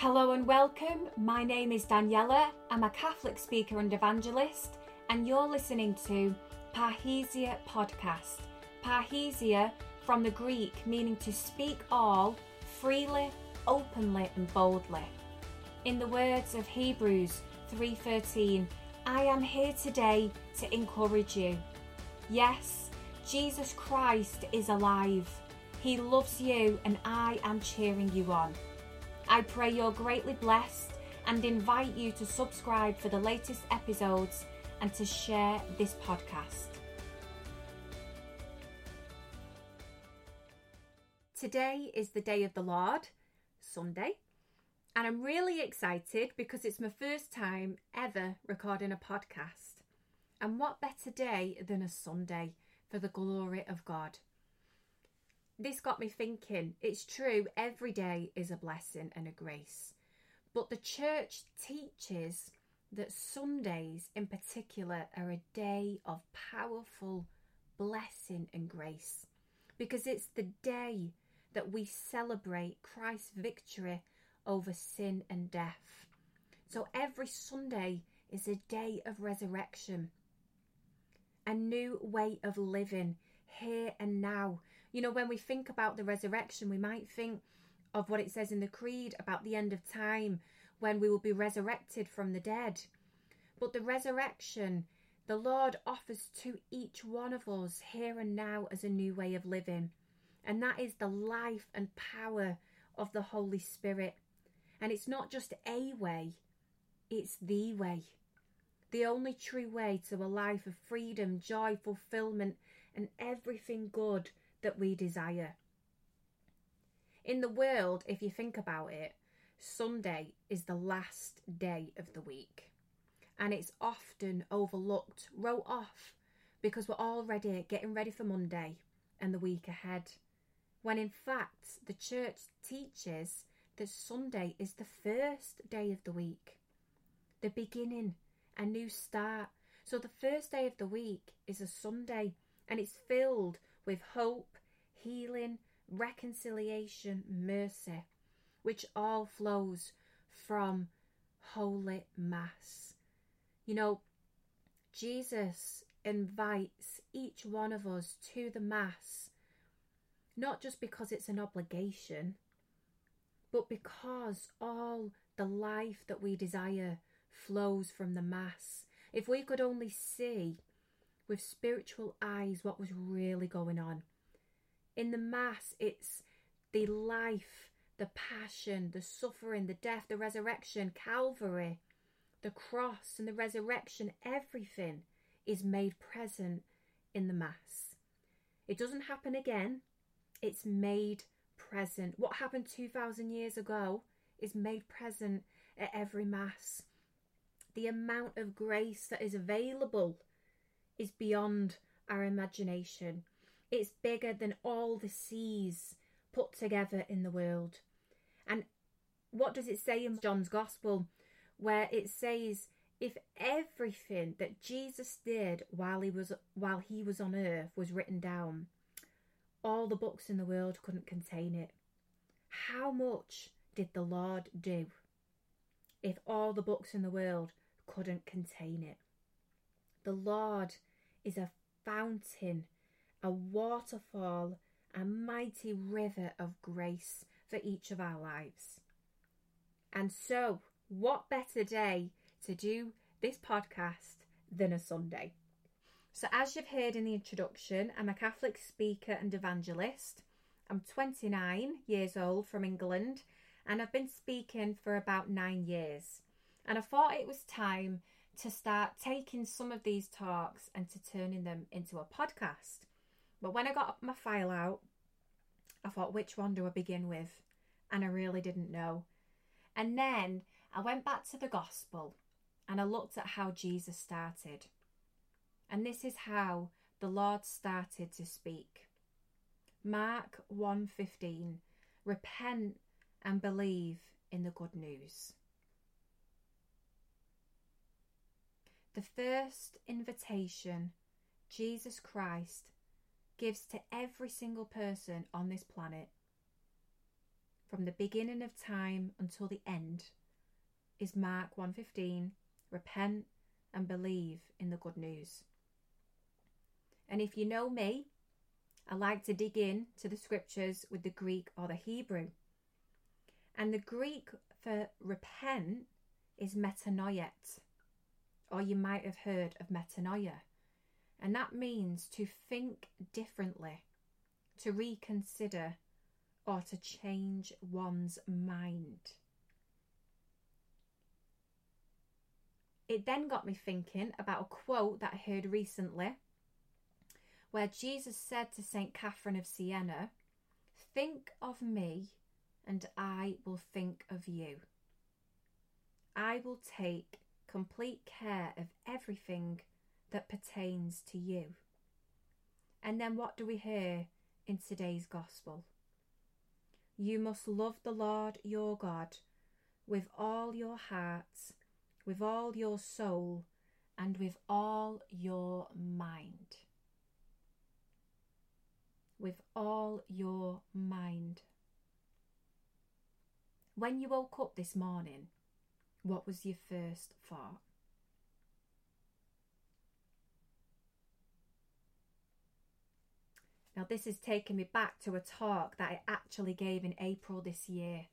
Hello and welcome. My name is Daniela. I'm a Catholic speaker and evangelist, and you're listening to Parrhesia Podcast. Parrhesia from the Greek meaning to speak all freely, openly, and boldly. In the words of Hebrews 3:13, I am here today to encourage you. Yes, Jesus Christ is alive. He loves you and I am cheering you on. I pray you're greatly blessed and invite you to subscribe for the latest episodes and to share this podcast. Today is the day of the Lord, Sunday, and I'm really excited because it's my first time ever recording a podcast. And what better day than a Sunday for the glory of God? This got me thinking it's true, every day is a blessing and a grace. But the church teaches that Sundays in particular are a day of powerful blessing and grace because it's the day that we celebrate Christ's victory over sin and death. So every Sunday is a day of resurrection, a new way of living here and now you know, when we think about the resurrection, we might think of what it says in the Creed about the end of time when we will be resurrected from the dead. But the resurrection, the Lord offers to each one of us here and now as a new way of living. And that is the life and power of the Holy Spirit. And it's not just a way, it's the way. The only true way to a life of freedom, joy, fulfillment, and everything good that we desire. In the world, if you think about it, Sunday is the last day of the week. And it's often overlooked, wrote off, because we're already getting ready for Monday and the week ahead. When in fact, the church teaches that Sunday is the first day of the week, the beginning, a new start. So the first day of the week is a Sunday and it's filled with hope, healing, reconciliation, mercy, which all flows from Holy Mass. You know, Jesus invites each one of us to the Mass, not just because it's an obligation, but because all the life that we desire flows from the Mass. If we could only see with spiritual eyes what was really going on. In the Mass, it's the life, the passion, the suffering, the death, the resurrection, Calvary, the cross, and the resurrection, everything is made present in the Mass. It doesn't happen again, it's made present. What happened 2,000 years ago is made present at every Mass. The amount of grace that is available is beyond our imagination. It's bigger than all the seas put together in the world. And what does it say in John's Gospel? Where it says, if everything that Jesus did while he was while he was on earth was written down, all the books in the world couldn't contain it. How much did the Lord do if all the books in the world couldn't contain it? The Lord is a fountain, a waterfall, a mighty river of grace for each of our lives. And so, what better day to do this podcast than a Sunday? So, as you've heard in the introduction, I'm a Catholic speaker and evangelist. I'm 29 years old from England and I've been speaking for about nine years. And I thought it was time to start taking some of these talks and to turning them into a podcast. But when I got my file out, I thought, which one do I begin with? And I really didn't know. And then I went back to the gospel and I looked at how Jesus started. And this is how the Lord started to speak. Mark 1:15 Repent and believe in the good news. The first invitation Jesus Christ gives to every single person on this planet from the beginning of time until the end is Mark 1:15 repent and believe in the good news. And if you know me, I like to dig in to the scriptures with the Greek or the Hebrew. And the Greek for repent is metanoeite, or you might have heard of metanoia. And that means to think differently, to reconsider, or to change one's mind. It then got me thinking about a quote that I heard recently where Jesus said to St. Catherine of Siena, Think of me, and I will think of you. I will take complete care of everything that pertains to you. And then what do we hear in today's gospel? You must love the Lord your God with all your heart, with all your soul, and with all your mind. With all your mind. When you woke up this morning, what was your first thought? Now, this is taking me back to a talk that I actually gave in April this year.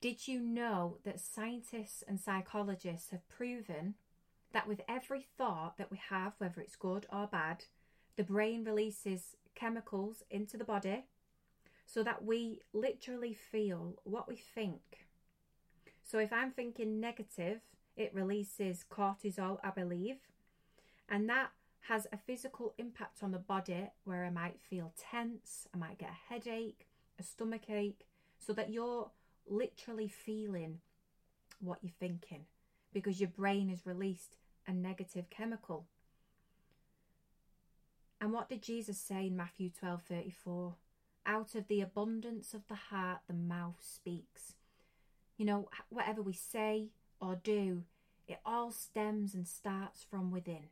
Did you know that scientists and psychologists have proven that with every thought that we have, whether it's good or bad, the brain releases chemicals into the body so that we literally feel what we think. So if I'm thinking negative, it releases cortisol, I believe, and that has a physical impact on the body where I might feel tense, I might get a headache, a stomach ache, so that you're literally feeling what you're thinking because your brain has released a negative chemical. And what did Jesus say in Matthew 12 34? Out of the abundance of the heart, the mouth speaks. You know, whatever we say or do, it all stems and starts from within.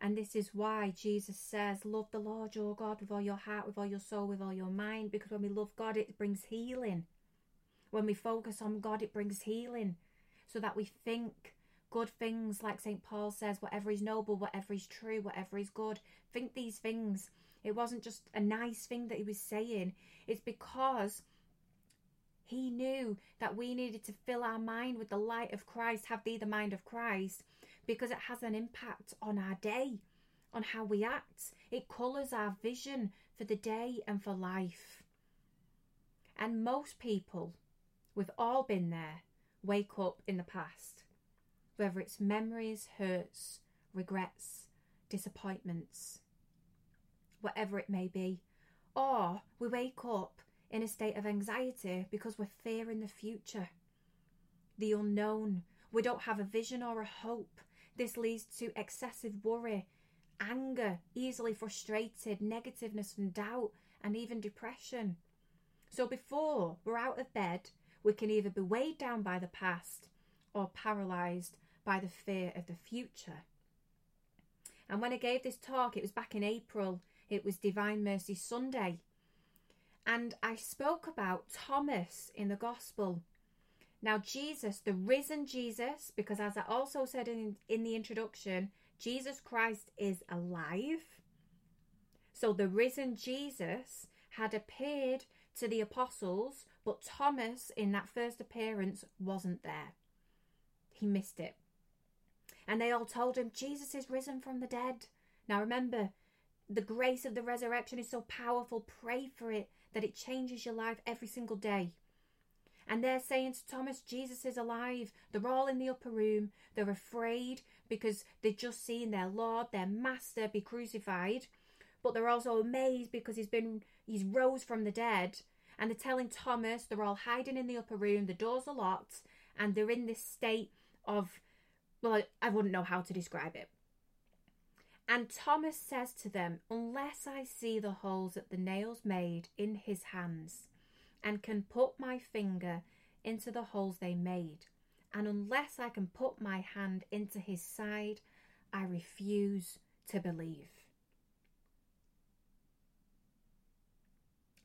And this is why Jesus says, Love the Lord your God with all your heart, with all your soul, with all your mind. Because when we love God, it brings healing. When we focus on God, it brings healing. So that we think good things, like St. Paul says, whatever is noble, whatever is true, whatever is good. Think these things. It wasn't just a nice thing that he was saying, it's because he knew that we needed to fill our mind with the light of Christ, have thee the mind of Christ, because it has an impact on our day, on how we act. It colours our vision for the day and for life. And most people, we've all been there, wake up in the past, whether it's memories, hurts, regrets, disappointments, whatever it may be, or we wake up in a state of anxiety because we're fearing the future, the unknown. We don't have a vision or a hope. This leads to excessive worry, anger, easily frustrated, negativeness and doubt, and even depression. So before we're out of bed, we can either be weighed down by the past or paralysed by the fear of the future. And when I gave this talk, it was back in April, it was Divine Mercy Sunday. And I spoke about Thomas in the Gospel now, Jesus, the risen Jesus, because as I also said in, in the introduction, Jesus Christ is alive. So the risen Jesus had appeared to the apostles, but Thomas, in that first appearance, wasn't there. He missed it. And they all told him, Jesus is risen from the dead. Now remember, the grace of the resurrection is so powerful. Pray for it, that it changes your life every single day. And they're saying to Thomas, Jesus is alive. They're all in the upper room. They're afraid because they've just seen their Lord, their Master, be crucified. But they're also amazed because he's been he's rose from the dead. And they're telling Thomas they're all hiding in the upper room, the doors are locked, and they're in this state of well, I, wouldn't know how to describe it. And Thomas says to them, Unless I see the holes that the nails made in his hands, and can put my finger into the holes they made. And unless I can put my hand into his side, I refuse to believe.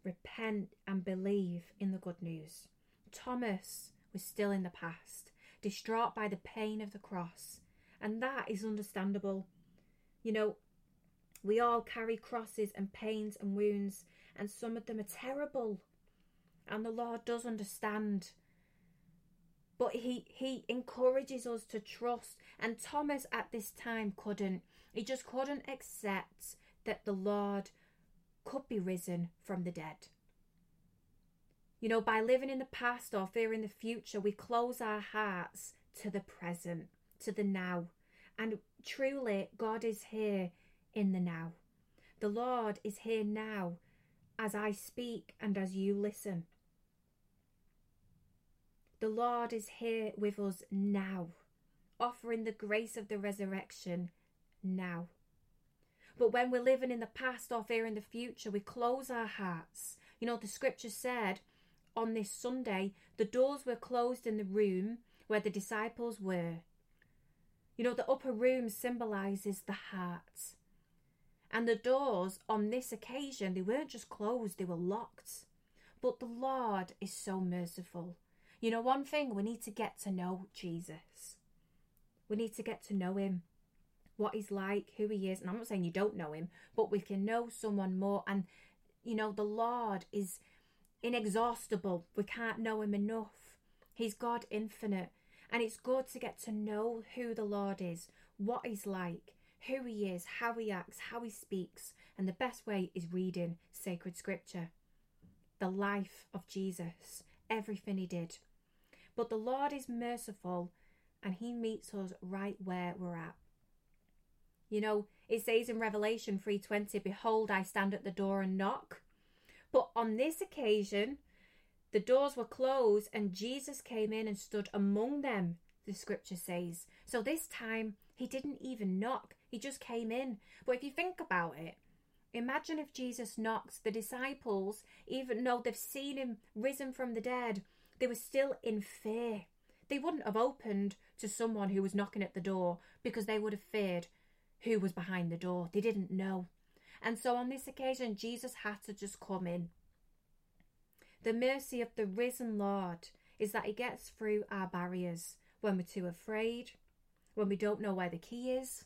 repent and believe in the good news. Thomas was still in the past, distraught by the pain of the cross, and that is understandable. You know, we all carry crosses and pains and wounds, and some of them are terrible. And the Lord does understand. But he, he encourages us to trust. And Thomas at this time couldn't. He just couldn't accept that the Lord could be risen from the dead. You know, by living in the past or fearing the future, we close our hearts to the present, to the now. And truly, God is here in the now. The Lord is here now as I speak and as you listen. The Lord is here with us now, offering the grace of the resurrection now. But when we're living in the past or fearing the future, we close our hearts. You know, the scripture said on this Sunday, the doors were closed in the room where the disciples were. You know, the upper room symbolizes the heart. And the doors on this occasion, they weren't just closed, they were locked. But the Lord is so merciful. You know, one thing, we need to get to know Jesus. We need to get to know him, what he's like, who he is. And I'm not saying you don't know him, but we can know someone more. And, you know, the Lord is inexhaustible. We can't know him enough. He's God infinite. And it's good to get to know who the Lord is, what he's like, who he is, how he acts, how he speaks. And the best way is reading sacred scripture. The life of Jesus, everything he did. But the Lord is merciful and he meets us right where we're at. You know, it says in Revelation 3:20, "Behold, I stand at the door and knock." But on this occasion, the doors were closed and Jesus came in and stood among them, the scripture says. So this time, he didn't even knock, he just came in. But if you think about it, imagine if Jesus knocks, the disciples, even though they've seen him risen from the dead, they were still in fear. They wouldn't have opened to someone who was knocking at the door because they would have feared who was behind the door. They didn't know. And so on this occasion, Jesus had to just come in. The mercy of the risen Lord is that He gets through our barriers when we're too afraid, when we don't know where the key is,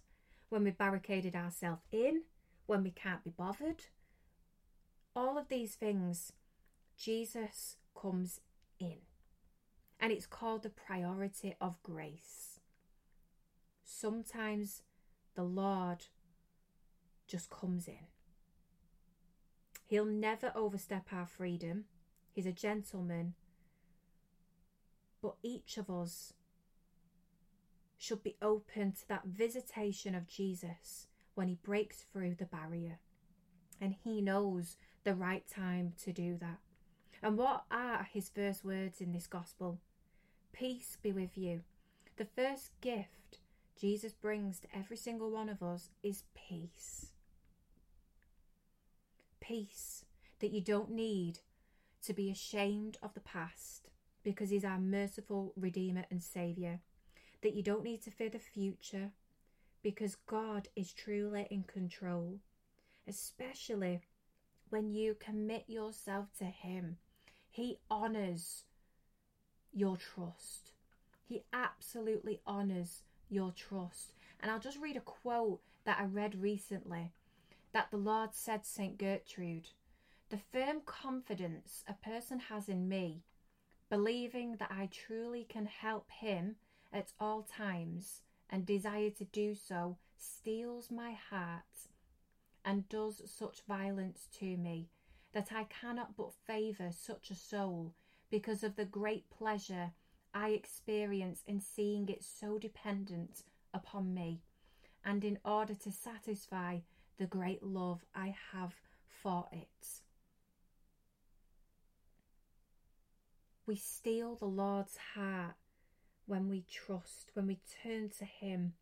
when we've barricaded ourselves in, when we can't be bothered. All of these things, Jesus comes in. And it's called the priority of grace. Sometimes the Lord just comes in. He'll never overstep our freedom. He's a gentleman. But each of us should be open to that visitation of Jesus when he breaks through the barrier. And he knows the right time to do that. And what are his first words in this gospel? Peace be with you. The first gift Jesus brings to every single one of us is peace peace that you don't need to be ashamed of the past because He's our merciful Redeemer and Saviour. That you don't need to fear the future because God is truly in control, especially when you commit yourself to Him. He honours your trust. He absolutely honours your trust. And I'll just read a quote that I read recently that the Lord said St. Gertrude, the firm confidence a person has in me, believing that I truly can help him at all times and desire to do so, steals my heart and does such violence to me that I cannot but favour such a soul because of the great pleasure I experience in seeing it so dependent upon me, and in order to satisfy the great love I have for it. We steal the Lord's heart when we trust, when we turn to Him.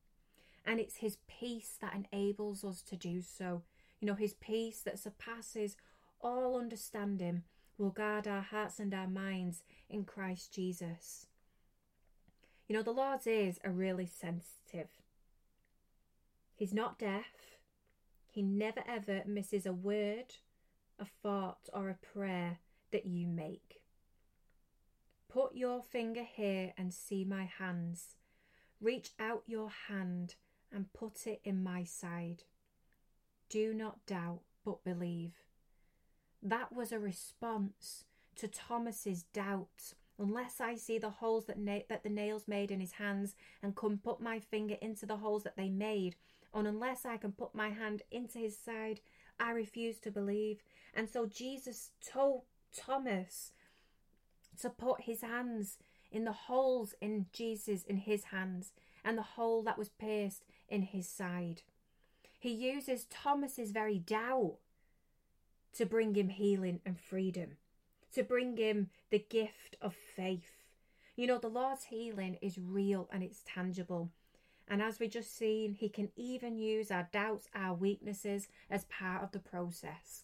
And it's His peace that enables us to do so. You know, His peace that surpasses all understanding will guard our hearts and our minds in Christ Jesus. You know, the Lord's ears are really sensitive. He's not deaf, he never ever misses a word a thought, or a prayer that you make. Put your finger here and see my hands. Reach out your hand and put it in my side. Do not doubt, but believe. That was a response to Thomas's doubt. Unless I see the holes that, na- that the nails made in his hands and can put my finger into the holes that they made, and unless I can put my hand into his side, I refuse to believe. And so Jesus told Thomas to put his hands in the holes in Jesus in his hands and the hole that was pierced in his side. He uses Thomas's very doubt to bring him healing and freedom, to bring him the gift of faith. You know, the Lord's healing is real and it's tangible. And as we just seen, He can even use our doubts, our weaknesses as part of the process.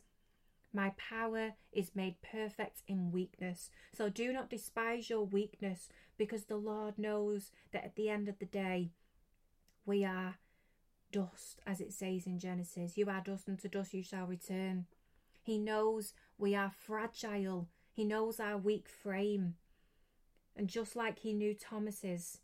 My power is made perfect in weakness. So do not despise your weakness because the Lord knows that at the end of the day, we are dust, as it says in Genesis. You are dust, and to dust you shall return. He knows we are fragile, He knows our weak frame. And just like He knew Thomas's,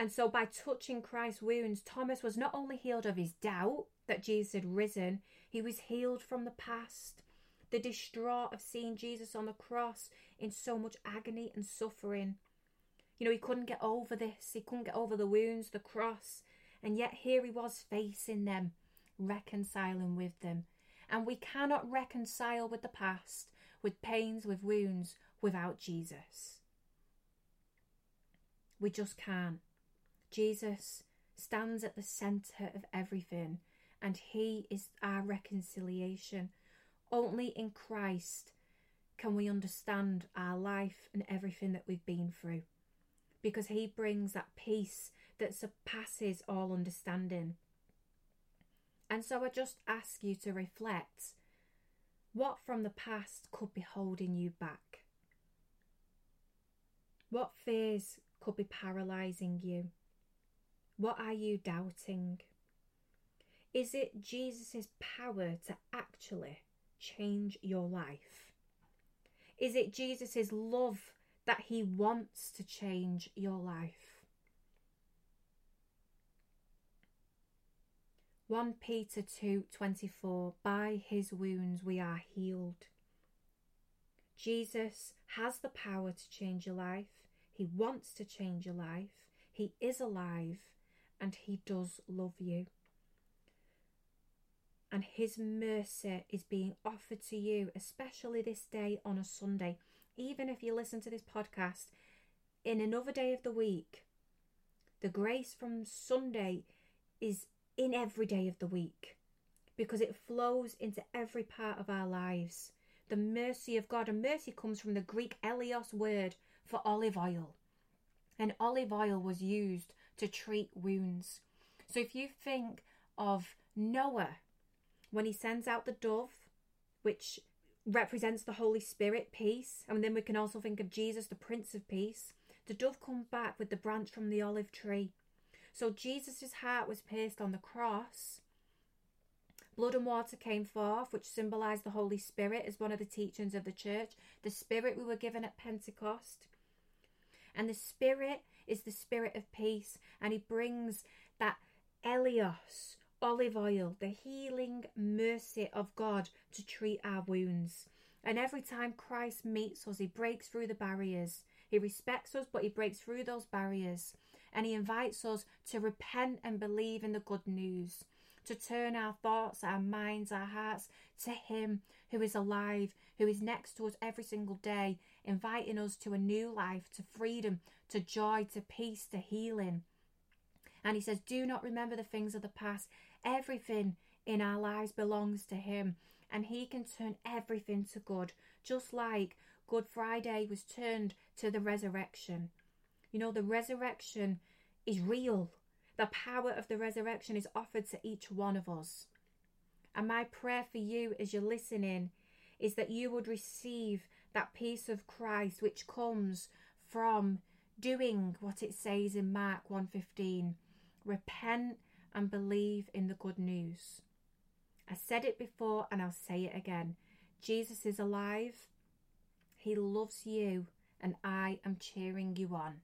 and so, by touching Christ's wounds, Thomas was not only healed of his doubt that Jesus had risen, he was healed from the past, the distraught of seeing Jesus on the cross in so much agony and suffering. You know, he couldn't get over this, he couldn't get over the wounds, the cross, and yet here he was facing them, reconciling with them. And we cannot reconcile with the past, with pains, with wounds, without Jesus. We just can't. Jesus stands at the centre of everything, and He is our reconciliation. Only in Christ can we understand our life and everything that we've been through, because He brings that peace that surpasses all understanding. And so I just ask you to reflect what from the past could be holding you back? What fears could be paralysing you? What are you doubting? Is it Jesus' power to actually change your life? Is it Jesus' love that he wants to change your life? 1 Peter 2:24 By his wounds we are healed. Jesus has the power to change your life. He wants to change your life. He is alive and He does love you. And His mercy is being offered to you, especially this day on a Sunday. Even if you listen to this podcast in another day of the week, the grace from Sunday is in every day of the week because it flows into every part of our lives. The mercy of God, and mercy comes from the Greek eleos word for olive oil. And olive oil was used to treat wounds. So if you think of Noah, when he sends out the dove, which represents the Holy Spirit, peace, and then we can also think of Jesus, the Prince of Peace. The dove comes back with the branch from the olive tree. So Jesus' heart was pierced on the cross. Blood and water came forth, which symbolized the Holy Spirit as one of the teachings of the church. The Spirit we were given at Pentecost. And the Spirit is the Spirit of peace, and He brings that Eleos, olive oil, the healing mercy of God to treat our wounds. And every time Christ meets us, He breaks through the barriers. He respects us, but He breaks through those barriers. And He invites us to repent and believe in the good news, to turn our thoughts, our minds, our hearts to Him who is alive, who is next to us every single day, inviting us to a new life, to freedom, to joy, to peace, to healing. And he says, Do not remember the things of the past. Everything in our lives belongs to him, and he can turn everything to good, just like Good Friday was turned to the resurrection. You know, the resurrection is real. The power of the resurrection is offered to each one of us. And my prayer for you as you're listening is that you would receive that peace of Christ which comes from doing what it says in Mark 1:15 repent and believe in the good news I said it before and I'll say it again. Jesus is alive. He loves you, and I am cheering you on.